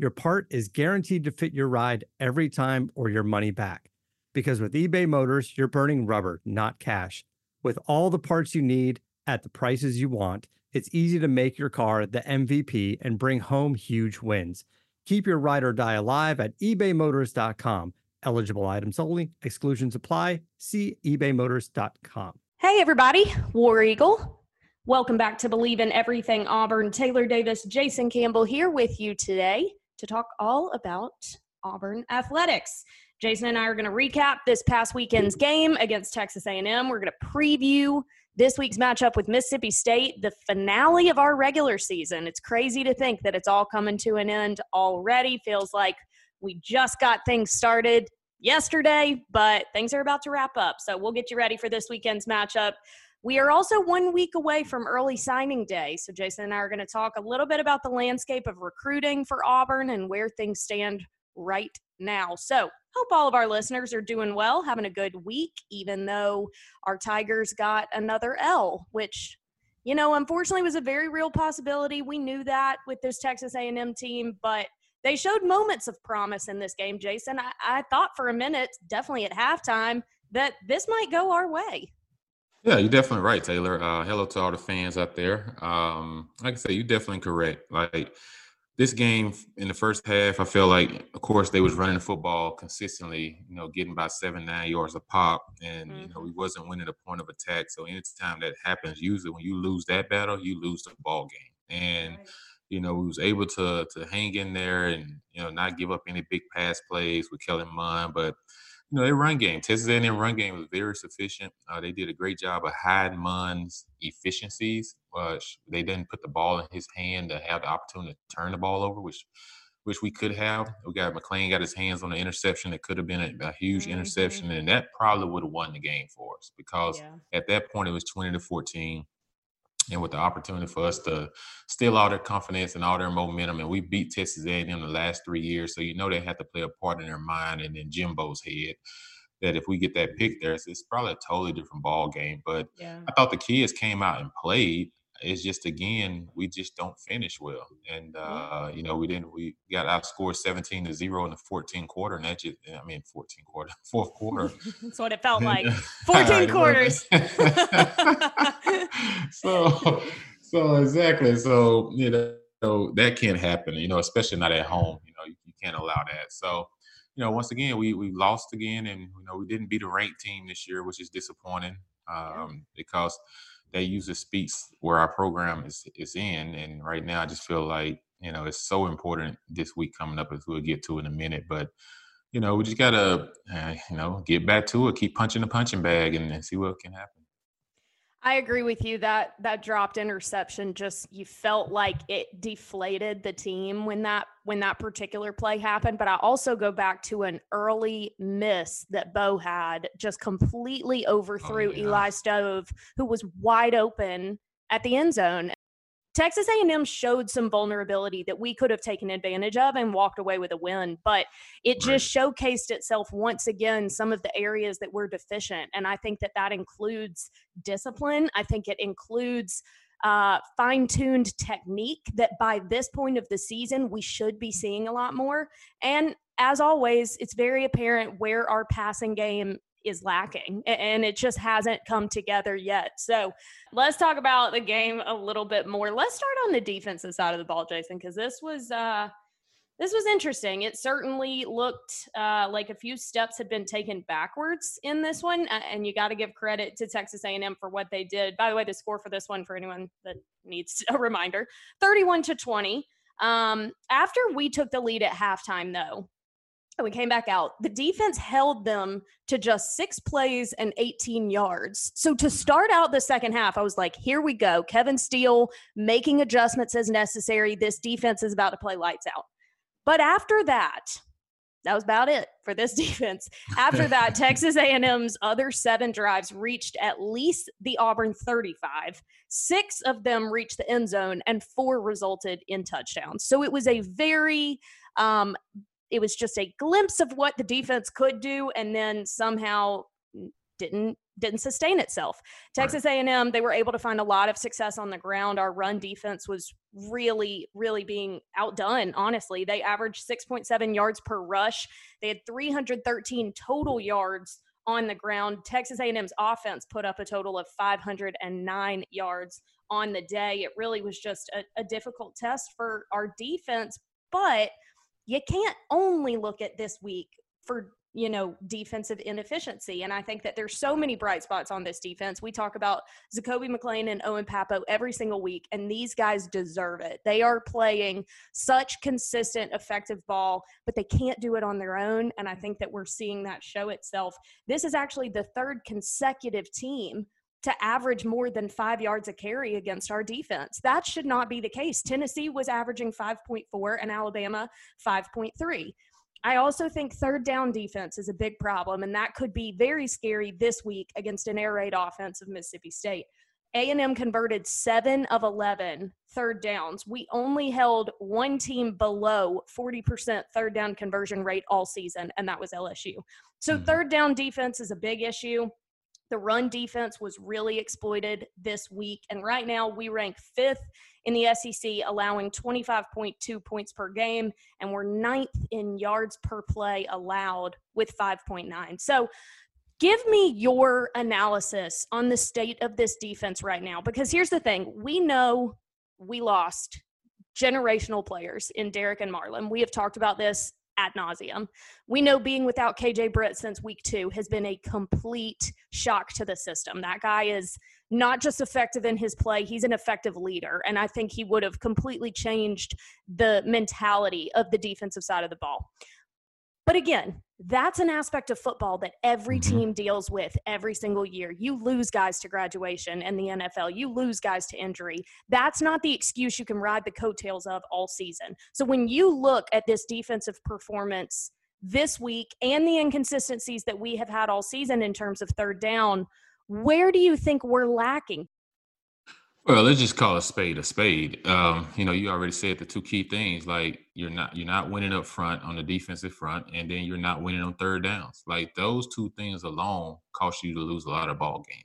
your part is guaranteed to fit your ride every time or your money back. Because with eBay Motors, you're burning rubber, not cash. With all the parts you need at the prices you want, it's easy to make your car the MVP and bring home huge wins. Keep your ride or die alive at ebaymotors.com. Eligible items only, exclusions apply. See ebaymotors.com. Hey, everybody, War Eagle. Welcome back to Believe in Everything Auburn. Taylor Davis, Jason Campbell here with you today to talk all about Auburn athletics. Jason and I are going to recap this past weekend's game against Texas A&M. We're going to preview this week's matchup with Mississippi State, the finale of our regular season. It's crazy to think that it's all coming to an end already. Feels like we just got things started yesterday, but things are about to wrap up. So we'll get you ready for this weekend's matchup. We are also one week away from early signing day. So Jason and I are going to talk a little bit about the landscape of recruiting for Auburn and where things stand right now. So hope all of our listeners are doing well, having a good week, even though our Tigers got another L, which you know unfortunately was a very real possibility. We knew that with this Texas A&M team, but they showed moments of promise in this game, Jason. I, I thought for a minute, definitely at halftime, that this might go our way. Yeah, you're definitely right, Taylor. Uh, hello to all the fans out there. Um, like I say, you're definitely correct. Like this game in the first half, I felt like, of course, they was running the football consistently, you know, getting about seven, nine yards a pop, and mm-hmm. you know, we mm-hmm. wasn't winning the point of attack. So anytime that happens, usually when you lose that battle, you lose the ball game. And right. you know, we was able to to hang in there and you know not give up any big pass plays with Kellen Mond, but you know, their run game, Texas A&M run game was very sufficient. Uh, they did a great job of hiding Mond's efficiencies. Uh, they didn't put the ball in his hand to have the opportunity to turn the ball over, which which we could have. We got McClain got his hands on the interception. It could have been a, a huge mm-hmm. interception, and that probably would have won the game for us because yeah. at that point it was twenty to fourteen and with the opportunity for us to steal all their confidence and all their momentum. And we beat Texas A&M the last three years, so you know they have to play a part in their mind and in Jimbo's head. That if we get that pick there, it's probably a totally different ball game. But yeah. I thought the kids came out and played. It's just again, we just don't finish well, and uh, you know we didn't. We got outscored seventeen to zero in the 14 quarter, and that just I mean 14 quarter, fourth quarter. That's what it felt like. 14 quarters. so, so exactly. So you know so that can't happen. You know, especially not at home. You know, you, you can't allow that. So you know, once again, we we lost again, and you know, we didn't beat a ranked team this year, which is disappointing um, because that usually speaks where our program is is in. And right now, I just feel like you know it's so important this week coming up, as we'll get to in a minute. But you know, we just gotta uh, you know get back to it, keep punching the punching bag, and, and see what can happen. I agree with you that that dropped interception just you felt like it deflated the team when that when that particular play happened but I also go back to an early miss that Bo had just completely oh, overthrew oh, yeah. Eli Stove who was wide open at the end zone Texas A&M showed some vulnerability that we could have taken advantage of and walked away with a win, but it just showcased itself once again some of the areas that we're deficient, and I think that that includes discipline. I think it includes uh, fine-tuned technique that by this point of the season we should be seeing a lot more. And as always, it's very apparent where our passing game is lacking and it just hasn't come together yet. So let's talk about the game a little bit more. Let's start on the defensive side of the ball, Jason, because this was uh this was interesting. It certainly looked uh, like a few steps had been taken backwards in this one, and you got to give credit to Texas A&M for what they did. By the way, the score for this one, for anyone that needs a reminder, thirty-one to twenty. Um, after we took the lead at halftime, though, and we came back out, the defense held them to just six plays and 18 yards. So to start out the second half, I was like, here we go. Kevin Steele making adjustments as necessary. This defense is about to play lights out. But after that, that was about it for this defense. After that, Texas A&M's other seven drives reached at least the Auburn 35. Six of them reached the end zone, and four resulted in touchdowns. So it was a very um, it was just a glimpse of what the defense could do and then somehow didn't didn't sustain itself. Texas right. A&M they were able to find a lot of success on the ground. Our run defense was really really being outdone, honestly. They averaged 6.7 yards per rush. They had 313 total yards on the ground. Texas A&M's offense put up a total of 509 yards on the day. It really was just a, a difficult test for our defense, but you can't only look at this week for you know defensive inefficiency and i think that there's so many bright spots on this defense. We talk about Zakoby McClain and Owen Pappoe every single week and these guys deserve it. They are playing such consistent effective ball but they can't do it on their own and i think that we're seeing that show itself. This is actually the third consecutive team to average more than five yards a carry against our defense. That should not be the case. Tennessee was averaging 5.4 and Alabama 5.3. I also think third down defense is a big problem, and that could be very scary this week against an air raid offense of Mississippi State. A&M converted 7 of 11 third downs. We only held one team below 40% third down conversion rate all season, and that was LSU. So mm-hmm. third down defense is a big issue. The run defense was really exploited this week. And right now, we rank fifth in the SEC, allowing 25.2 points per game. And we're ninth in yards per play allowed with 5.9. So, give me your analysis on the state of this defense right now. Because here's the thing we know we lost generational players in Derek and Marlon. We have talked about this ad nauseum. We know being without KJ Britt since week two has been a complete shock to the system. That guy is not just effective in his play, he's an effective leader. And I think he would have completely changed the mentality of the defensive side of the ball. But again, that's an aspect of football that every mm-hmm. team deals with every single year. You lose guys to graduation in the NFL, you lose guys to injury. That's not the excuse you can ride the coattails of all season. So when you look at this defensive performance this week and the inconsistencies that we have had all season in terms of third down, where do you think we're lacking? Well, let's just call a spade a spade. Um, you know, you already said the two key things. Like you're not you're not winning up front on the defensive front, and then you're not winning on third downs. Like those two things alone cost you to lose a lot of ball games.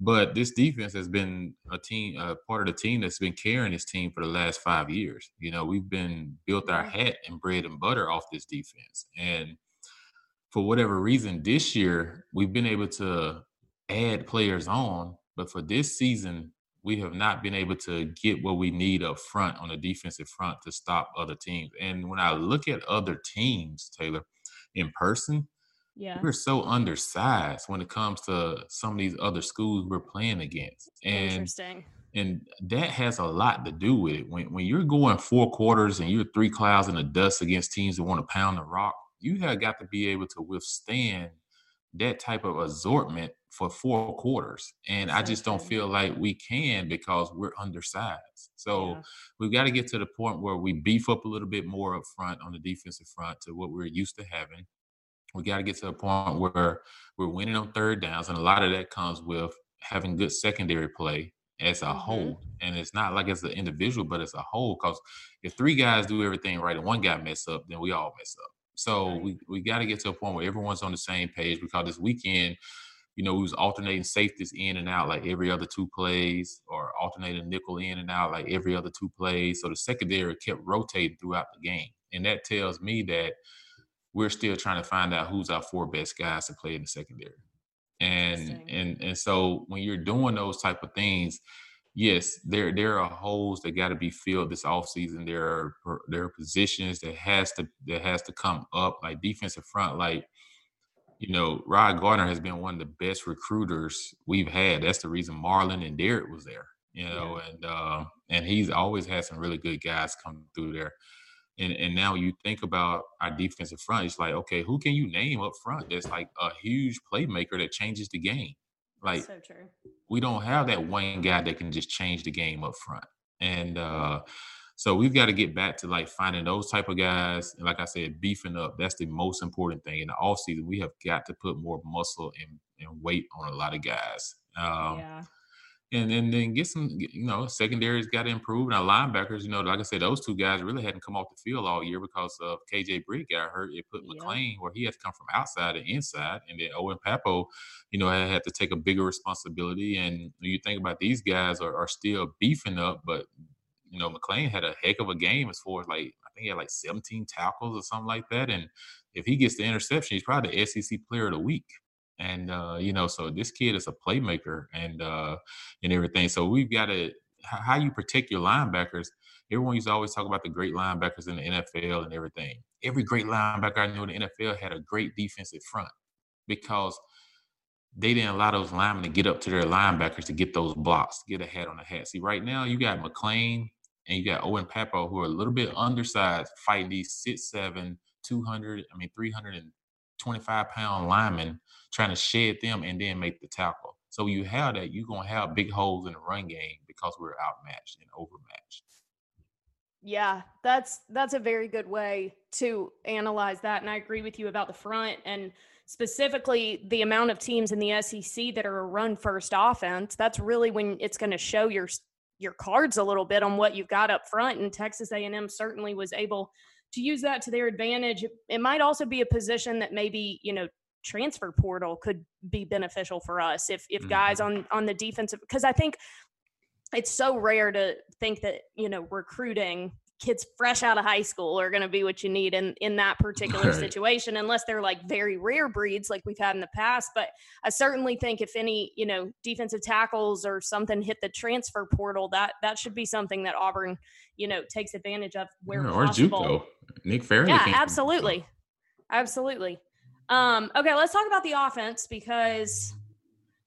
But this defense has been a team, a part of the team that's been carrying this team for the last five years. You know, we've been built our hat and bread and butter off this defense, and for whatever reason, this year we've been able to add players on. But for this season, we have not been able to get what we need up front on the defensive front to stop other teams. And when I look at other teams, Taylor, in person, yeah. we're so undersized when it comes to some of these other schools we're playing against. And Interesting. And that has a lot to do with it. When when you're going four quarters and you're three clouds in the dust against teams that want to pound the rock, you have got to be able to withstand that type of assortment for four quarters. And I just don't feel like we can because we're undersized. So yeah. we've got to get to the point where we beef up a little bit more up front on the defensive front to what we're used to having. We got to get to a point where we're winning on third downs. And a lot of that comes with having good secondary play as a mm-hmm. whole. And it's not like it's an individual, but it's a whole. Because if three guys do everything right and one guy mess up, then we all mess up. So right. we, we got to get to a point where everyone's on the same page because this weekend, you know, we was alternating safeties in and out like every other two plays or alternating nickel in and out like every other two plays. So the secondary kept rotating throughout the game. And that tells me that we're still trying to find out who's our four best guys to play in the secondary. And and and so when you're doing those type of things, yes, there there are holes that got to be filled this offseason. There are there are positions that has to that has to come up, like defensive front, like you know, Rod Garner has been one of the best recruiters we've had. That's the reason Marlon and Derek was there, you know, yeah. and uh, and he's always had some really good guys come through there. And and now you think about our defensive front, it's like, okay, who can you name up front that's like a huge playmaker that changes the game? Like so true. We don't have that one guy that can just change the game up front. And uh so we've got to get back to like finding those type of guys. And like I said, beefing up. That's the most important thing. In the off season, we have got to put more muscle and, and weight on a lot of guys. Um, yeah and and then get some, you know, secondaries got to improve. And our linebackers, you know, like I said, those two guys really hadn't come off the field all year because of KJ Britt got hurt. It put yeah. McClain where he had to come from outside and inside, and then Owen Pappoe, you know, had, had to take a bigger responsibility. And you think about these guys are, are still beefing up, but you know, McClain had a heck of a game as far as like I think he had like 17 tackles or something like that. And if he gets the interception, he's probably the SEC Player of the Week and uh, you know, so this kid is a playmaker and uh, and everything. So we've got to how you protect your linebackers. Everyone used to always talk about the great linebackers in the NFL and everything. Every great linebacker I knew in the NFL had a great defensive front because they didn't allow those linemen to get up to their linebackers to get those blocks, get a hat on the hat. See, right now you got McClain and you got Owen Pappoe who are a little bit undersized fighting these six seven, 200, I mean 325 pound linemen trying to shed them and then make the tackle. So you have that, you're gonna have big holes in the run game because we're outmatched and overmatched. Yeah, that's that's a very good way to analyze that. And I agree with you about the front and specifically the amount of teams in the SEC that are a run first offense. That's really when it's going to show your your cards a little bit on what you've got up front. And Texas A&M certainly was able to use that to their advantage. It might also be a position that maybe you know transfer portal could be beneficial for us if if guys mm-hmm. on on the defensive because I think it's so rare to think that you know recruiting kids fresh out of high school are going to be what you need in in that particular right. situation unless they're like very rare breeds like we've had in the past but i certainly think if any you know defensive tackles or something hit the transfer portal that that should be something that auburn you know takes advantage of where yeah, possible. Nick Fairley yeah absolutely absolutely um, okay, let's talk about the offense because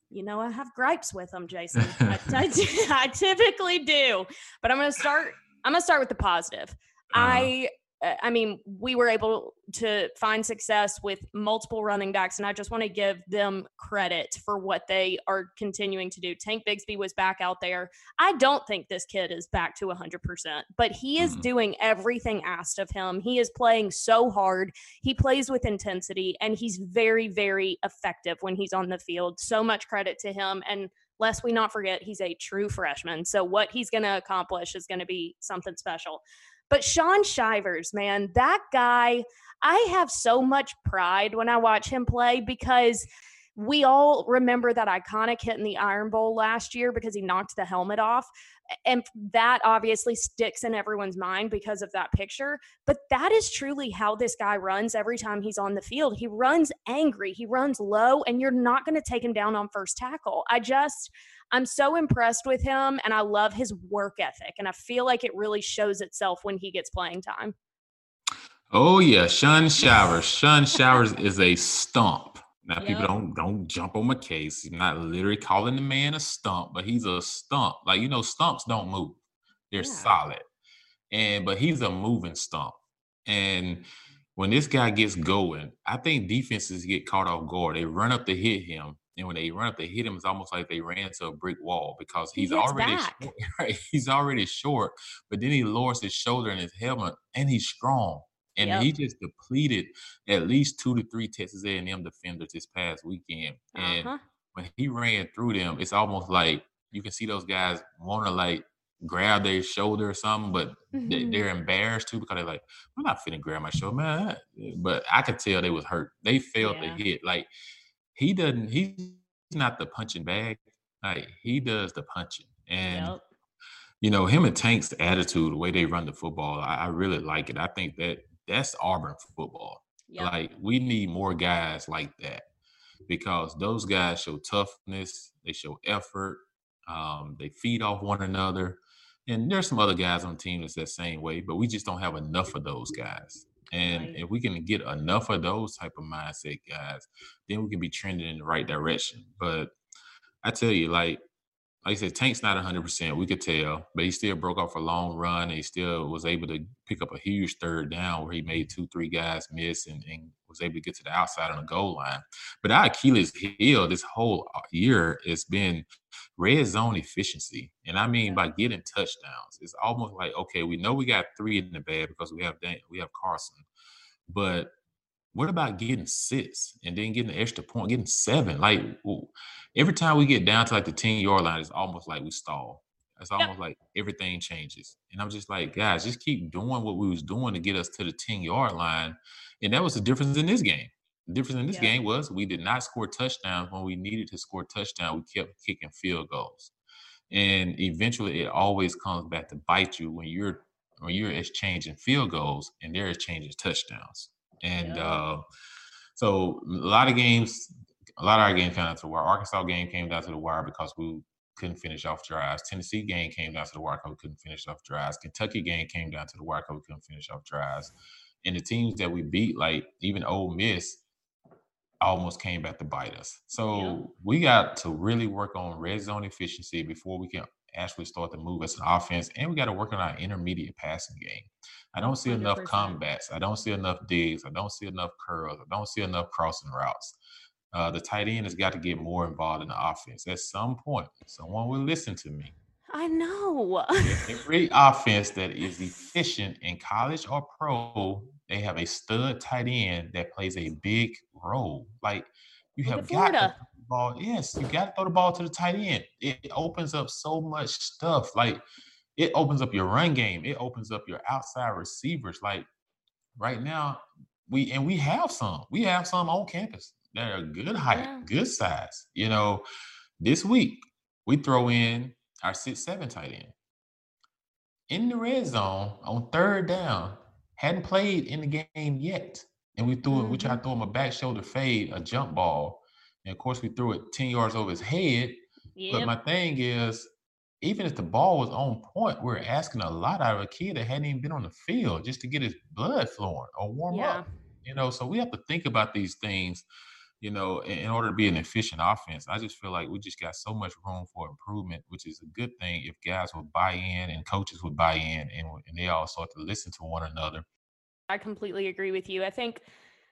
you know I have gripes with them, Jason. I, I, I, typically do, but I'm going to start. I'm going to start with the positive. Uh-huh. I uh, I mean, we were able to find success with multiple running backs, and I just want to give them credit for what they are continuing to do. Tank Bigsby was back out there. I don't think this kid is back to 100%, but he is mm-hmm. doing everything asked of him. He is playing so hard. He plays with intensity, and he's very, very effective when he's on the field. So much credit to him. And lest we not forget, he's a true freshman. So, what he's going to accomplish is going to be something special. But Shaun Shivers, man, that guy, I have so much pride when I watch him play because we all remember that iconic hit in the Iron Bowl last year because he knocked the helmet off. And that obviously sticks in everyone's mind because of that picture. But that is truly how this guy runs every time he's on the field. He runs angry, he runs low, and you're not going to take him down on first tackle. I just, I'm so impressed with him and I love his work ethic. And I feel like it really shows itself when he gets playing time. Oh yeah, Shaun Shivers. Shaun Shivers is a stump. Now yep. people don't don't jump on my case. He's not literally calling the man a stump, but he's a stump. Like you know, stumps don't move; they're yeah. solid. And but he's a moving stump. And when this guy gets going, I think defenses get caught off guard. They run up to hit him, and when they run up to hit him, it's almost like they ran to a brick wall because he's he already short, right? he's already short, but then he lowers his shoulder and his helmet, and he's strong. And yep. he just depleted at least two to three Texas A&M defenders this past weekend. And uh-huh. when he ran through them, it's almost like you can see those guys want to like grab their shoulder or something, but mm-hmm. they, are embarrassed too because they're like, I'm not finna grab my shoulder, man. But I could tell they was hurt. They felt yeah. the hit. Like he doesn't he's not the punching bag like he does the punching and yep. you know him and tank's attitude the way they run the football I, I really like it i think that that's auburn football yep. like we need more guys like that because those guys show toughness they show effort Um, they feed off one another. And there's some other guys on the team that's that same way, but we just don't have enough of those guys. And right. if we can get enough of those type of mindset guys, then we can be trending in the right direction. But I tell you, like like I said, Tank's not 100%. We could tell, but he still broke off a long run. He still was able to pick up a huge third down where he made two, three guys miss and, and was able to get to the outside on the goal line. But our Achilles heel this whole uh, year has been red zone efficiency. And I mean by getting touchdowns. It's almost like, okay, we know we got three in the bag because we have Dan, we have Carson. But what about getting six and then getting an extra point, getting seven? Like every time we get down to like the 10 yard line, it's almost like we stall. It's almost yep. like everything changes. And I'm just like, guys, just keep doing what we was doing to get us to the 10 yard line. And that was the difference in this game. The difference in this yeah. game was we did not score touchdowns when we needed to score touchdown. We kept kicking field goals. And eventually it always comes back to bite you when you're when you're exchanging field goals and they're exchanging touchdowns. And yeah. uh, so a lot of games, a lot of our games came down to the wire. Arkansas game came down to the wire because we couldn't finish off drives. Tennessee game came down to the wire because we couldn't finish off drives. Kentucky game came down to the wire because we couldn't finish off drives. And the teams that we beat, like even Ole Miss, almost came back to bite us. So yeah. we got to really work on red zone efficiency before we can actually start to move as an offense. And we got to work on our intermediate passing game. I don't see 100%. enough combats. I don't see enough digs. I don't see enough curls. I don't see enough crossing routes. Uh, the tight end has got to get more involved in the offense. At some point, someone will listen to me. I know. Every offense that is efficient in college or pro, they have a stud tight end that plays a big role. Like you have got to ball. Yes, you got to throw the ball to the tight end. It opens up so much stuff. Like it opens up your run game. It opens up your outside receivers. Like right now, we and we have some. We have some on campus that are good height, yeah. good size. You know, this week we throw in our six seven tight end in the red zone on third down. Hadn't played in the game yet, and we threw mm-hmm. We tried to throw him a back shoulder fade, a jump ball, and of course we threw it ten yards over his head. Yep. But my thing is, even if the ball was on point, we're asking a lot out of a kid that hadn't even been on the field just to get his blood flowing or warm yeah. up. You know, so we have to think about these things, you know, in, in, order to be an efficient offense. I just feel like we just got so much room for improvement, which is a good thing if guys would buy in and coaches would buy in and, and they all start to listen to one another. I completely agree with you. I think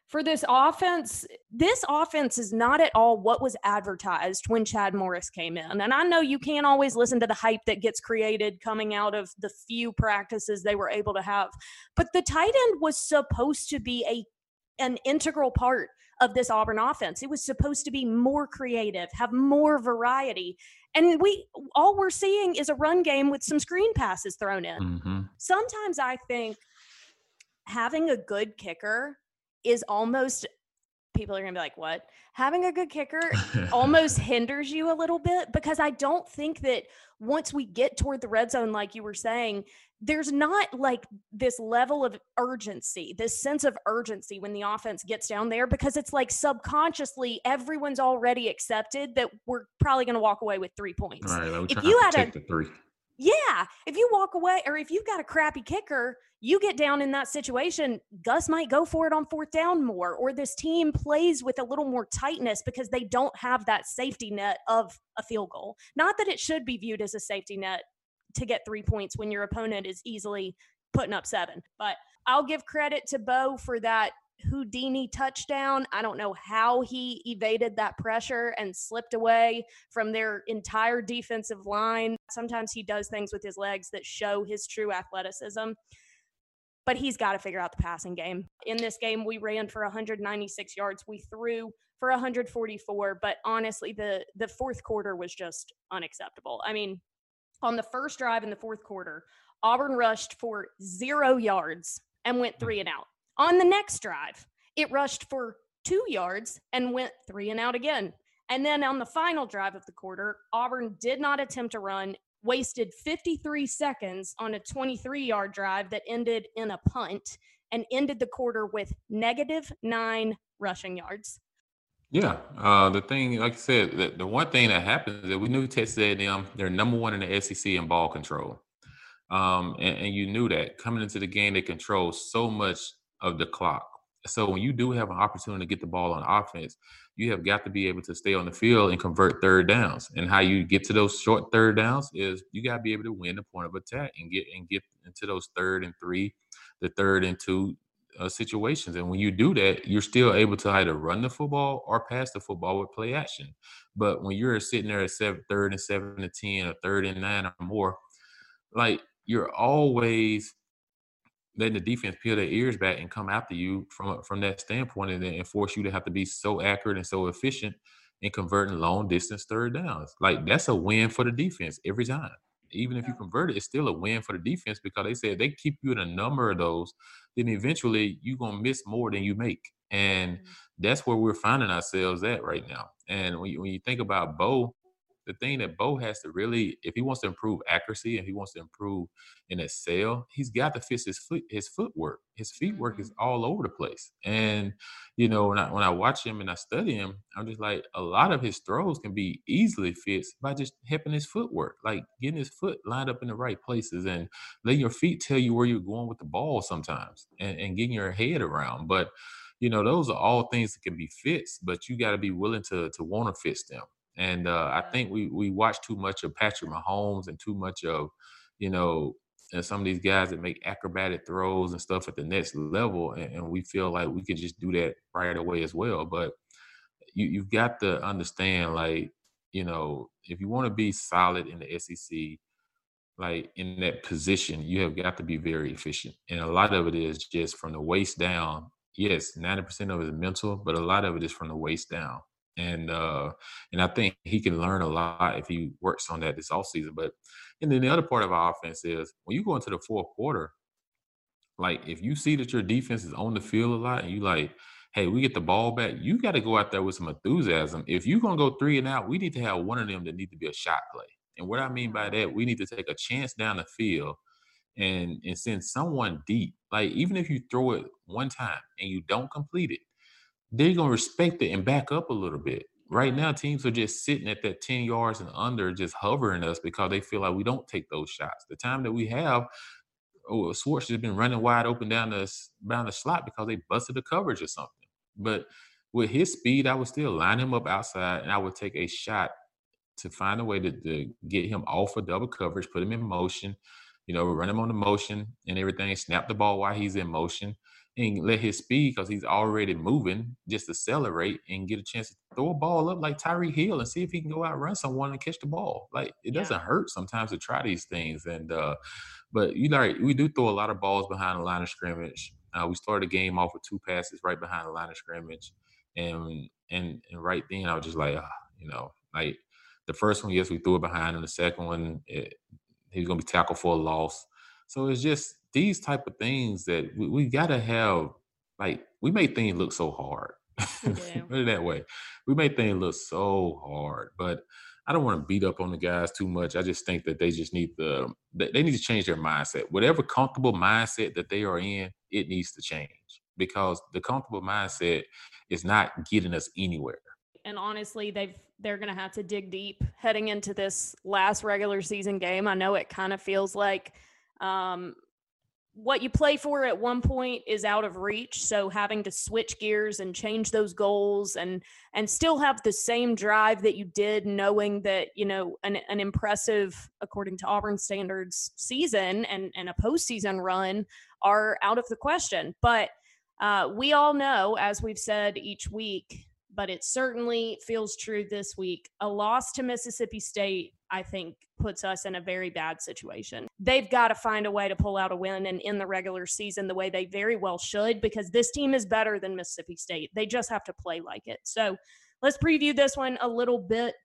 for this offense, this offense is not at all what was advertised when Chad Morris came in. And I know you can't always listen to the hype that gets created coming out of the few practices they were able to have. But the tight end was supposed to be a an integral part of this Auburn offense. It was supposed to be more creative, have more variety. And we all we're seeing is a run game with some screen passes thrown in. Mm-hmm. Sometimes I think having a good kicker is almost people are going to be like, what? Having a good kicker almost hinders you a little bit because I don't think that once we get toward the red zone, like you were saying, there's not like this level of urgency, this sense of urgency when the offense gets down there because it's like subconsciously everyone's already accepted that we're probably going to walk away with three points. Right, if you had a, three. Yeah. If you walk away or if you've got a crappy kicker, you get down in that situation, Gus might go for it on fourth down more, or this team plays with a little more tightness because they don't have that safety net of a field goal. Not that it should be viewed as a safety net to get three points when your opponent is easily putting up seven. But I'll give credit to Bo for that Houdini touchdown. I don't know how he evaded that pressure and slipped away from their entire defensive line. Sometimes he does things with his legs that show his true athleticism. But he's got to figure out the passing game. In this game, we ran for 196 yards. We threw for 144, but honestly, the the fourth quarter was just unacceptable. I mean, on the first drive in the fourth quarter, Auburn rushed for zero yards and went three and out. On the next drive, it rushed for two yards and went three and out again. And then on the final drive of the quarter, Auburn did not attempt to run, wasted 53 seconds on a 23 yard drive that ended in a punt and ended the quarter with negative nine rushing yards. Yeah, uh, the thing, like I said, the, the one thing that happens is that we knew Texas A&M, they're number one in the SEC in ball control, um, and, and you knew that coming into the game, they control so much of the clock. So when you do have an opportunity to get the ball on offense, you have got to be able to stay on the field and convert third downs. And how you get to those short third downs is you got to be able to win the point of attack and get and get into those third and three, the third and two uh, situations. And when you do that, you're still able to either run the football or pass the football with play action. But when you're sitting there at seven, third and seven to ten, or third and nine or more, like you're always letting the defense peel their ears back and come after you from from that standpoint, and then force you to have to be so accurate and so efficient in converting long distance third downs. Like that's a win for the defense every time even if you convert it, it's still a win for the defense because they said they keep you in a number of those, then eventually you're gonna miss more than you make. And mm-hmm. that's where we're finding ourselves at right now. And when you, when you think about Bo, the thing that Bo has to really, if he wants to improve accuracy and he wants to improve in excel, he's got to fix his foot, his footwork. His feet work mm-hmm. is all over the place. And you know, when I when I watch him and I study him, I'm just like a lot of his throws can be easily fixed by just helping his footwork, like getting his foot lined up in the right places and letting your feet tell you where you're going with the ball sometimes and, and getting your head around. But you know, those are all things that can be fixed, but you got to be willing to to want to fix them. And uh, I think we we watch too much of Patrick Mahomes and too much of, you know, and some of these guys that make acrobatic throws and stuff at the next level, and, and we feel like we could just do that right away as well. But you you've got to understand, like, you know, if you want to be solid in the SEC, like in that position, you have got to be very efficient. And a lot of it is just from the waist down. Yes, 90% of it is mental, but a lot of it is from the waist down and uh, and I think he can learn a lot if he works on that this off season. But and then the other part of our offense is when you go into the fourth quarter, like if you see that your defense is on the field a lot, and you like, hey, we get the ball back, you got to go out there with some enthusiasm. If you're gonna go three and out, we need to have one of them that need to be a shot play. And what I mean by that, we need to take a chance down the field and and send someone deep. Like even if you throw it one time and you don't complete it, they're gonna respect it and back up a little bit. Right now, teams are just sitting at that 10 yards and under, just hovering us because they feel like we don't take those shots. The time that we have, oh, Schwartz has been running wide open down the down the slot because they busted the coverage or something. But with his speed, I would still line him up outside and I would take a shot to find a way to, to get him off of double coverage, put him in motion, you know, run him on the motion and everything, snap the ball while he's in motion and let his speed because he's already moving just accelerate and get a chance to throw a ball up like Tyreek Hill and see if he can go out run someone and catch the ball. Like it doesn't hurt sometimes to try these things. And uh but you know we do throw a lot of balls behind the line of scrimmage. Uh, we started the game off with two passes right behind the line of scrimmage, and and and right then I was just like, ah, you know, like the first one, yes, we threw it behind, and the second one, it, he was gonna be tackled for a loss. So it's just these type of things that we, we gotta have like we make things look so hard. Yeah. Put it that way. We make things look so hard, but I don't want to beat up on the guys too much. I just think that they just need the they need to change their mindset. Whatever comfortable mindset that they are in, it needs to change because the comfortable mindset is not getting us anywhere. And honestly, they've they're going to have to dig deep heading into this last regular season game. I know it kind of feels like um, what you play for at one point is out of reach so having to switch gears and change those goals and and still have the same drive that you did knowing that you know an, an impressive according to auburn standards season and and a postseason run are out of the question. But uh, we all know as we've said each week but it certainly feels true this week a loss to mississippi state I think puts us in a very bad situation. They've got to find a way to pull out a win and in the regular season the way they very well should because this team is better than Mississippi State. They just have to play like it. So let's preview this one a little bit.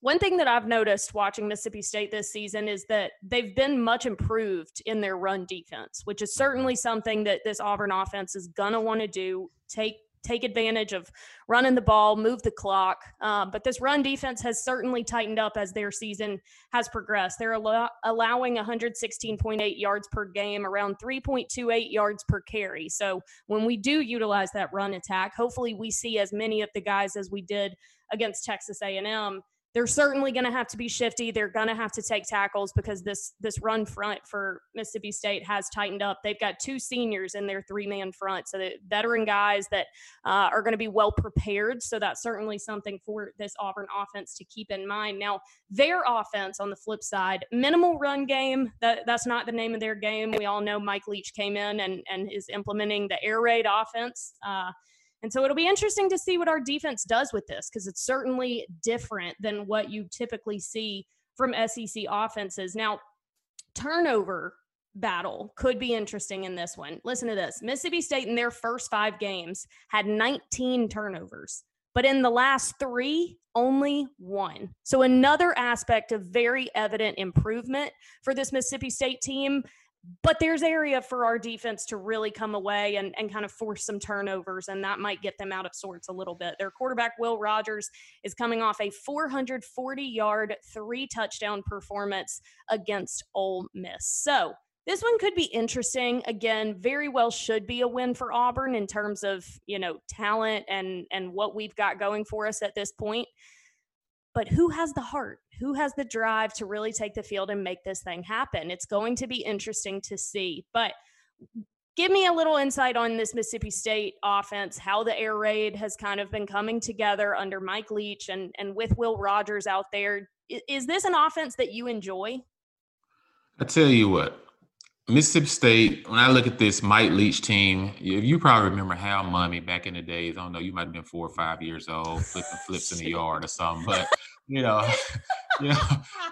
One thing that I've noticed watching Mississippi State this season is that they've been much improved in their run defense, which is certainly something that this Auburn offense is going to want to do. Take take advantage of running the ball, move the clock. Um, but this run defense has certainly tightened up as their season has progressed. They're allow- allowing 116.8 yards per game, around 3.28 yards per carry. So when we do utilize that run attack, hopefully we see as many of the guys as we did against Texas A&M they're certainly going to have to be shifty. They're going to have to take tackles because this this run front for Mississippi State has tightened up. They've got two seniors in their three man front, so the veteran guys that uh, are going to be well prepared. So that's certainly something for this Auburn offense to keep in mind. Now their offense on the flip side, minimal run game. That that's not the name of their game. We all know Mike Leach came in and and is implementing the air raid offense. Uh, and so it'll be interesting to see what our defense does with this because it's certainly different than what you typically see from SEC offenses. Now, turnover battle could be interesting in this one. Listen to this Mississippi State in their first five games had 19 turnovers, but in the last three, only one. So, another aspect of very evident improvement for this Mississippi State team but there's area for our defense to really come away and, and kind of force some turnovers, and that might get them out of sorts a little bit. Their quarterback, Will Rogers, is coming off a 440 yard, three touchdown performance against Ole Miss. So, this one could be interesting. Again, very well should be a win for Auburn in terms of, you know, talent and and what we've got going for us at this point. But who has the heart? Who has the drive to really take the field and make this thing happen? It's going to be interesting to see. But give me a little insight on this Mississippi State offense, how the air raid has kind of been coming together under Mike Leach and, and with Will Rogers out there. Is this an offense that you enjoy? I tell you what, Mississippi State, when I look at this Mike Leach team, you, you probably remember Hal Mumme back in the days. I don't know, you might have been four or five years old, flipping flips in the yard or something. But you know, you know,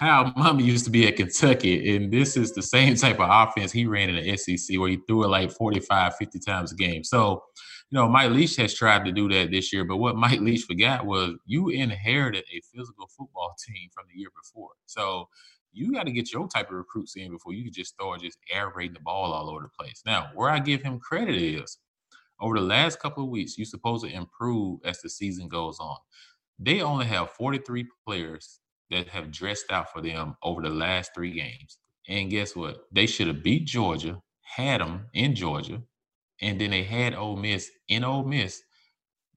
Hal Mumme used to be at Kentucky, and this is the same type of offense he ran in the SEC where he threw it like 45, 50 times a game. So, you know, Mike Leach has tried to do that this year, but what Mike Leach forgot was you inherited a physical football team from the year before. So you got to get your type of recruits in before you can just start just air raiding the ball all over the place. Now, where I give him credit is over the last couple of weeks, you're supposed to improve as the season goes on. They only have 43 players that have dressed out for them over the last three games. And guess what? They should have beat Georgia, had them in Georgia, and then they had Ole Miss in Ole Miss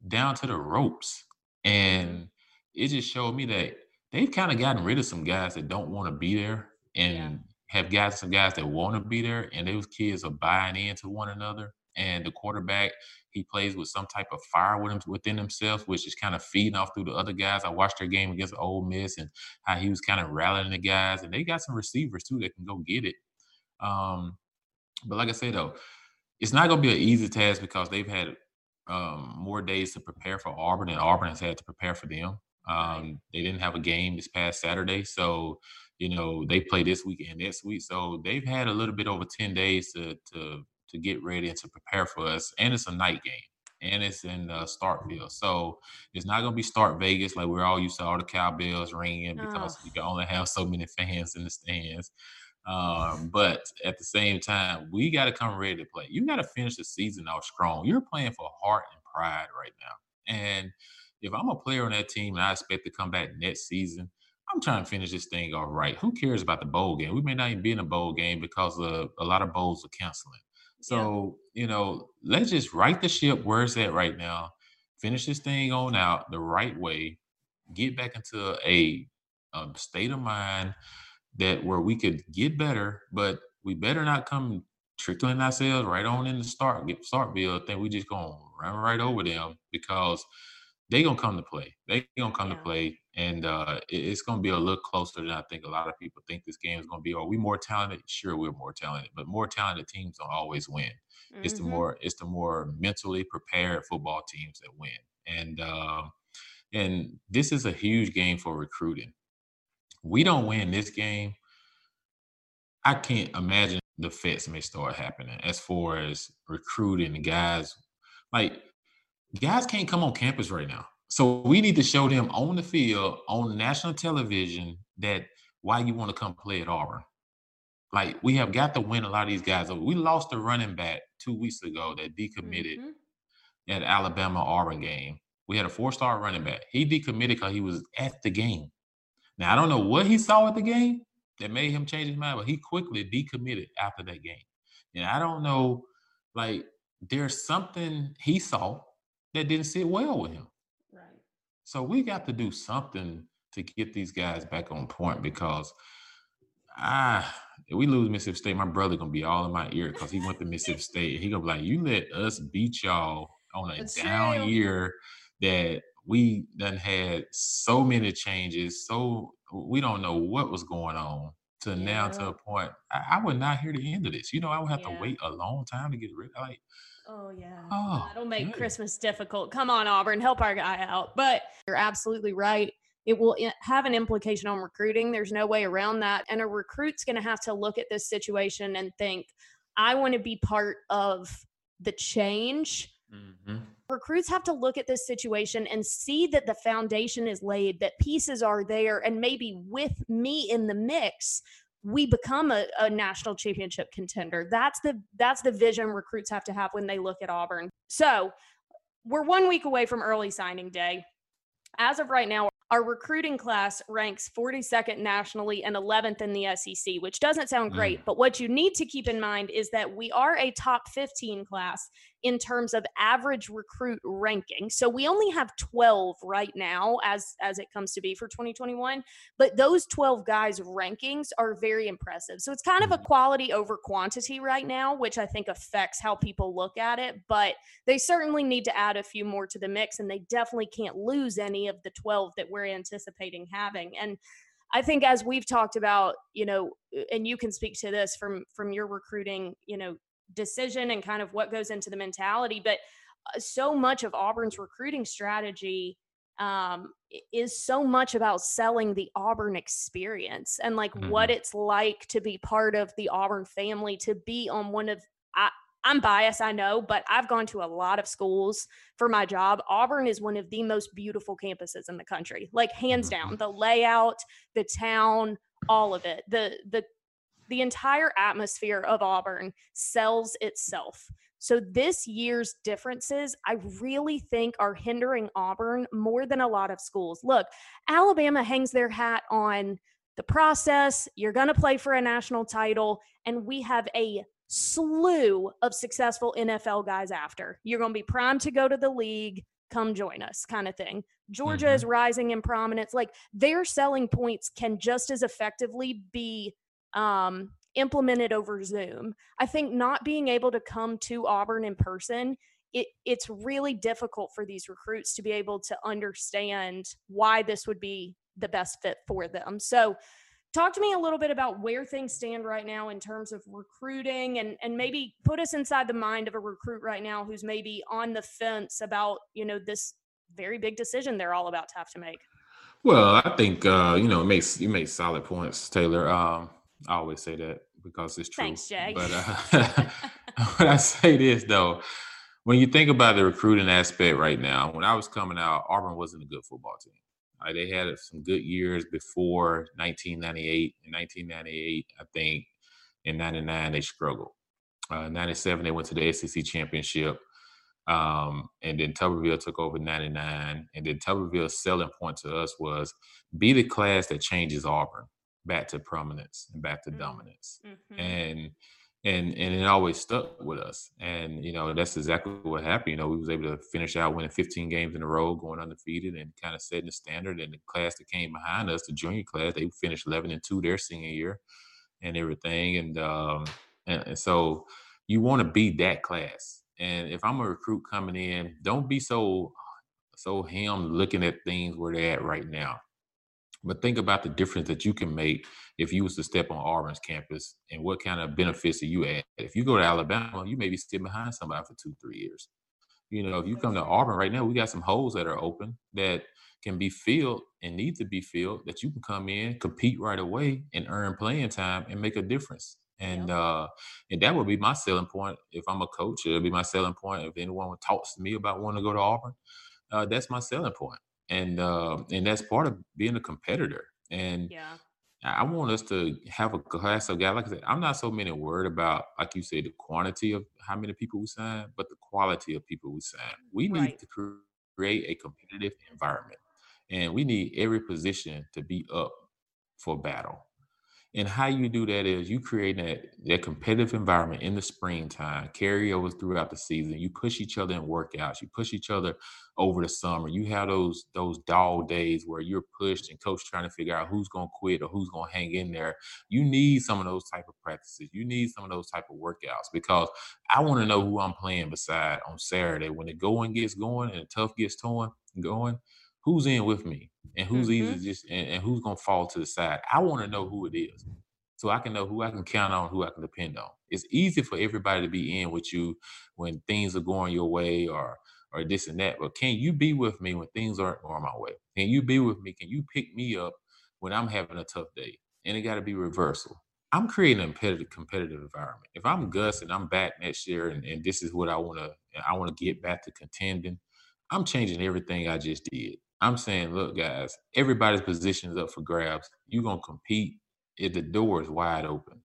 down to the ropes. And it just showed me that they've kind of gotten rid of some guys that don't want to be there and yeah. have got some guys that want to be there. And those kids are buying into one another. And the quarterback, he plays with some type of fire with him, within himself, which is kind of feeding off through the other guys. I watched their game against Ole Miss and how he was kind of rallying the guys. And they got some receivers too that can go get it. Um, but like I say though, it's not going to be an easy task because they've had um, more days to prepare for Auburn, and Auburn has had to prepare for them. Um, they didn't have a game this past Saturday, so you know they play this week and next week. So they've had a little bit over ten days to to to get ready and to prepare for us. And it's a night game, and it's in uh, Starkville, so it's not gonna be Stark Vegas like we're all used to all the cowbells ringing because oh. you can only have so many fans in the stands. Um, but at the same time, we got to come ready to play. You got to finish the season off strong. You're playing for heart and pride right now, and if I'm a player on that team and I expect to come back next season, I'm trying to finish this thing off right. Who cares about the bowl game? We may not even be in a bowl game because of, a lot of bowls are canceling. So, yeah. you know, let's just right the ship where it's at right now, finish this thing on out the right way, get back into a, a state of mind that where we could get better, but we better not come trickling ourselves right on in the start, get start build. Think we just gonna run right over them because – they gonna come to play. They gonna come yeah. to play, and uh, it's gonna be a little closer than I think a lot of people think this game is gonna be. Are we more talented? Sure, we're more talented, but more talented teams don't always win. Mm-hmm. It's the mm-hmm. more it's the more mentally prepared football teams that win, and uh, and this is a huge game for recruiting. We don't win this game. I can't imagine the fits may start happening as far as recruiting the guys. Like guys can't come on campus right now. So we need to show them on the field, on national television, that why you want to come play at Auburn. Like we have got to win a lot of these guys. We lost a running back two weeks ago that decommitted. Mm-hmm. at Alabama Auburn game. We had a four star running back. He decommitted because he was at the game. Now I don't know what he saw at the game that made him change his mind, but he quickly decommitted after that game. And I don't know, like there's something he saw that didn't sit well with him. Right. So we got to do something to get these guys back on point because ah, if we lose Mississippi State, my brother gonna be all in my ear because he went to Mississippi State. He gonna be like, "You let us beat y'all on a That's down true. year that we done had so many changes, so we don't know what was going on." To yeah. now to a point, I, I, would not hear the end of this. You know, I would have yeah. to wait a long time to get rid. Like, Oh yeah. Oh, That'll make good. Christmas difficult. Come on, Auburn, help our guy out. But you're absolutely right. It will have an implication on recruiting. There's no way around that. And a recruit's going to have to look at this situation and think, I want to be part of the change. Mm-hmm. Recruits have to look at this situation and see that the foundation is laid, that pieces are there, and maybe with me in the mix, we become a, a, national championship contender. That's the that's the vision recruits have to have when they look at Auburn. So we're one week away from early signing day. As of right now, our recruiting class ranks 42nd nationally and 11th in the SEC, which doesn't sound great. Mm. But what you need to keep in mind is that we are a top 15 class in terms of average recruit ranking. So we only have 12 right now as as it comes to be for 2021, but those 12 guys rankings are very impressive. So it's kind of a mm-hmm. quality over quantity right now, which I think affects how people look at it, but they certainly need to add a few more to the mix and they definitely can't lose any of the 12 that we're anticipating having. And I think as we've talked about, you know, and you can speak to this from from your recruiting, you know, decision and kind of what goes into the mentality. But uh, so much of Auburn's recruiting strategy um, is so much about selling the Auburn experience and like mm-hmm. what it's like to be part of the Auburn family, to be on one of, I, I'm biased, I know, but I've gone to a lot of schools for my job. Auburn is one of the most beautiful campuses in the country, like hands down. Mm-hmm. The layout, the town, all of it. The the the entire atmosphere of Auburn sells itself. So this year's differences, I really think, are hindering Auburn more than a lot of schools. Look, Alabama hangs their hat on the process. You're going to play for a national title, and we have a slew of successful NFL guys after. You're going to be primed to go to the league. Come join us, kind of thing. Georgia mm-hmm. is rising in prominence. Like their selling points can just as effectively be um, implemented over Zoom. I think not being able to come to Auburn in person, it, it's really difficult for these recruits to be able to understand why this would be the best fit for them. So, talk to me a little bit about where things stand right now in terms of recruiting and and maybe put us inside the mind of a recruit right now who's maybe on the fence about you know this very big decision they're all about to have to make well i think uh you know it makes you make solid points taylor um I always say that because it's true. Thanks, Jay. But uh, when I say this though, when you think about the recruiting aspect right now, when I was coming out, Auburn wasn't a good football team. Right? They had some good years before 1998. In 1998, I think in 99 they struggled. Uh, 97 they went to the SEC championship. Um, and then Tuberville took over 99. And then Tuberville's selling point to us was be the class that changes Auburn back to prominence and back to mm-hmm. dominance. Mm-hmm. And and and it always stuck with us. And you know, that's exactly what happened. You know, we was able to finish out winning 15 games in a row, going undefeated and kind of setting the standard. And the class that came behind us, the junior class, they finished 11 and 2 their senior year and everything. And um and, and so you want to be that class. And if I'm a recruit coming in, don't be so so him looking at things where they're at right now. But think about the difference that you can make if you was to step on Auburn's campus and what kind of benefits do you add. If you go to Alabama, you may be sitting behind somebody for two, three years. You know, if you come to Auburn right now, we got some holes that are open that can be filled and need to be filled that you can come in, compete right away, and earn playing time and make a difference. And uh, and that would be my selling point if I'm a coach. It'll be my selling point if anyone talks to me about wanting to go to Auburn. Uh, that's my selling point and uh, and that's part of being a competitor. And yeah. I want us to have a class of guys. Like I said, I'm not so many worried about, like you say, the quantity of how many people we sign, but the quality of people we sign. We need right. to create a competitive environment, and we need every position to be up for battle. And how you do that is you create that, that competitive environment in the springtime, carryovers throughout the season. You push each other in workouts. You push each other over the summer. You have those those dog days where you're pushed and coach trying to figure out who's going to quit or who's going to hang in there. You need some of those type of practices. You need some of those type of workouts because I want to know who I'm playing beside on Saturday when the going gets going and the tough gets torn going who's in with me and who's mm-hmm. easy just and, and who's gonna fall to the side. I want to know who it is. So I can know who I can count on, who I can depend on. It's easy for everybody to be in with you when things are going your way or or this and that. But can you be with me when things aren't going my way? Can you be with me? Can you pick me up when I'm having a tough day? And it got to be reversal. I'm creating a competitive, competitive environment. If I'm Gus and I'm back next year and, and this is what I want to, I want to get back to contending, I'm changing everything I just did. I'm saying, look, guys, everybody's position is up for grabs. You're gonna compete if the door is wide open.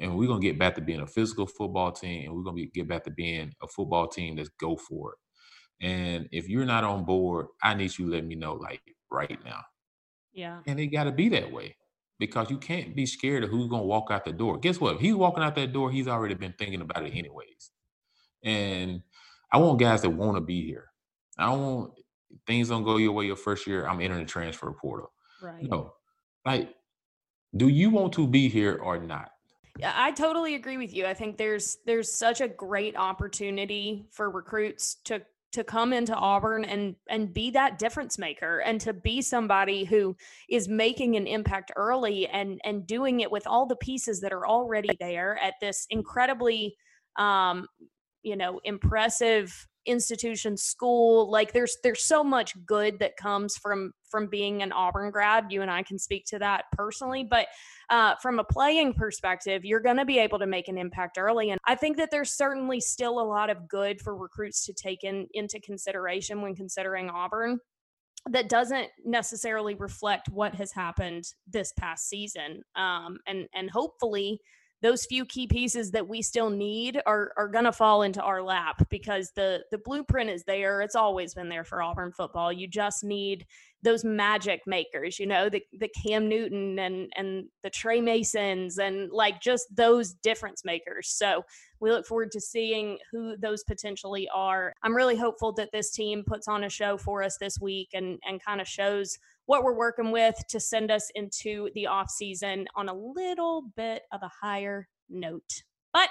And we're gonna get back to being a physical football team, and we're gonna get back to being a football team that's go for it. And if you're not on board, I need you to let me know like right now. Yeah. And it gotta be that way because you can't be scared of who's gonna walk out the door. Guess what? If he's walking out that door, he's already been thinking about it anyways. And I want guys that want to be here. I don't want things don't go your way your first year, I'm entering the transfer portal. Right. No. Like, do you want to be here or not? Yeah, I totally agree with you. I think there's there's such a great opportunity for recruits to to come into Auburn and and be that difference maker and to be somebody who is making an impact early and and doing it with all the pieces that are already there at this incredibly um you know impressive institution school like there's there's so much good that comes from from being an auburn grad. You and i can speak to that personally but uh, from a playing perspective you're going to be able to make an impact early and i think that there's certainly still a lot of good for recruits to take in into consideration when considering auburn that doesn't necessarily reflect what has happened this past season um, and and hopefully those few key pieces that we still need are are going to fall into our lap because the the blueprint is there. It's always been there for Auburn football. You just need those magic makers, you know, the the Cam Newton and and the Tre Masons and like just those difference makers. So we look forward to seeing who those potentially are. I'm really hopeful that this team puts on a show for us this week and and kind of shows what we're working with to send us into the off season on a little bit of a higher note. But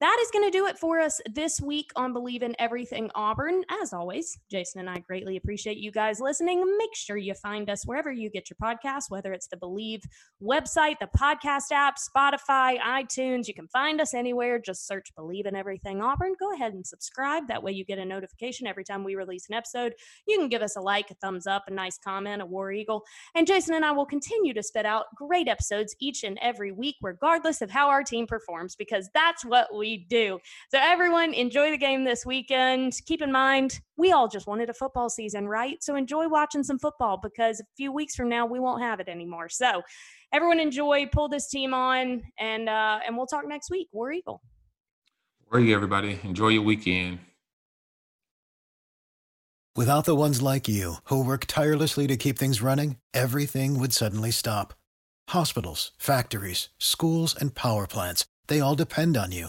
that is going to do it for us this week on Believe in Everything Auburn. As always, Jason and I greatly appreciate you guys listening. Make sure you find us wherever you get your podcasts, whether it's the Believe website, the podcast app, Spotify, iTunes. You can find us anywhere. Just search Believe in Everything Auburn. Go ahead and subscribe. That way you get a notification every time we release an episode. You can give us a like, a thumbs up, a nice comment, a War Eagle. And Jason and I will continue to spit out great episodes each and every week, regardless of how our team performs, because that's what we we do. So, everyone, enjoy the game this weekend. Keep in mind, we all just wanted a football season, right? So, enjoy watching some football because a few weeks from now, we won't have it anymore. So, everyone, enjoy, pull this team on, and uh, and we'll talk next week. War Eagle. War Eagle, everybody. Enjoy your weekend. Without the ones like you who work tirelessly to keep things running, everything would suddenly stop. Hospitals, factories, schools, and power plants, they all depend on you.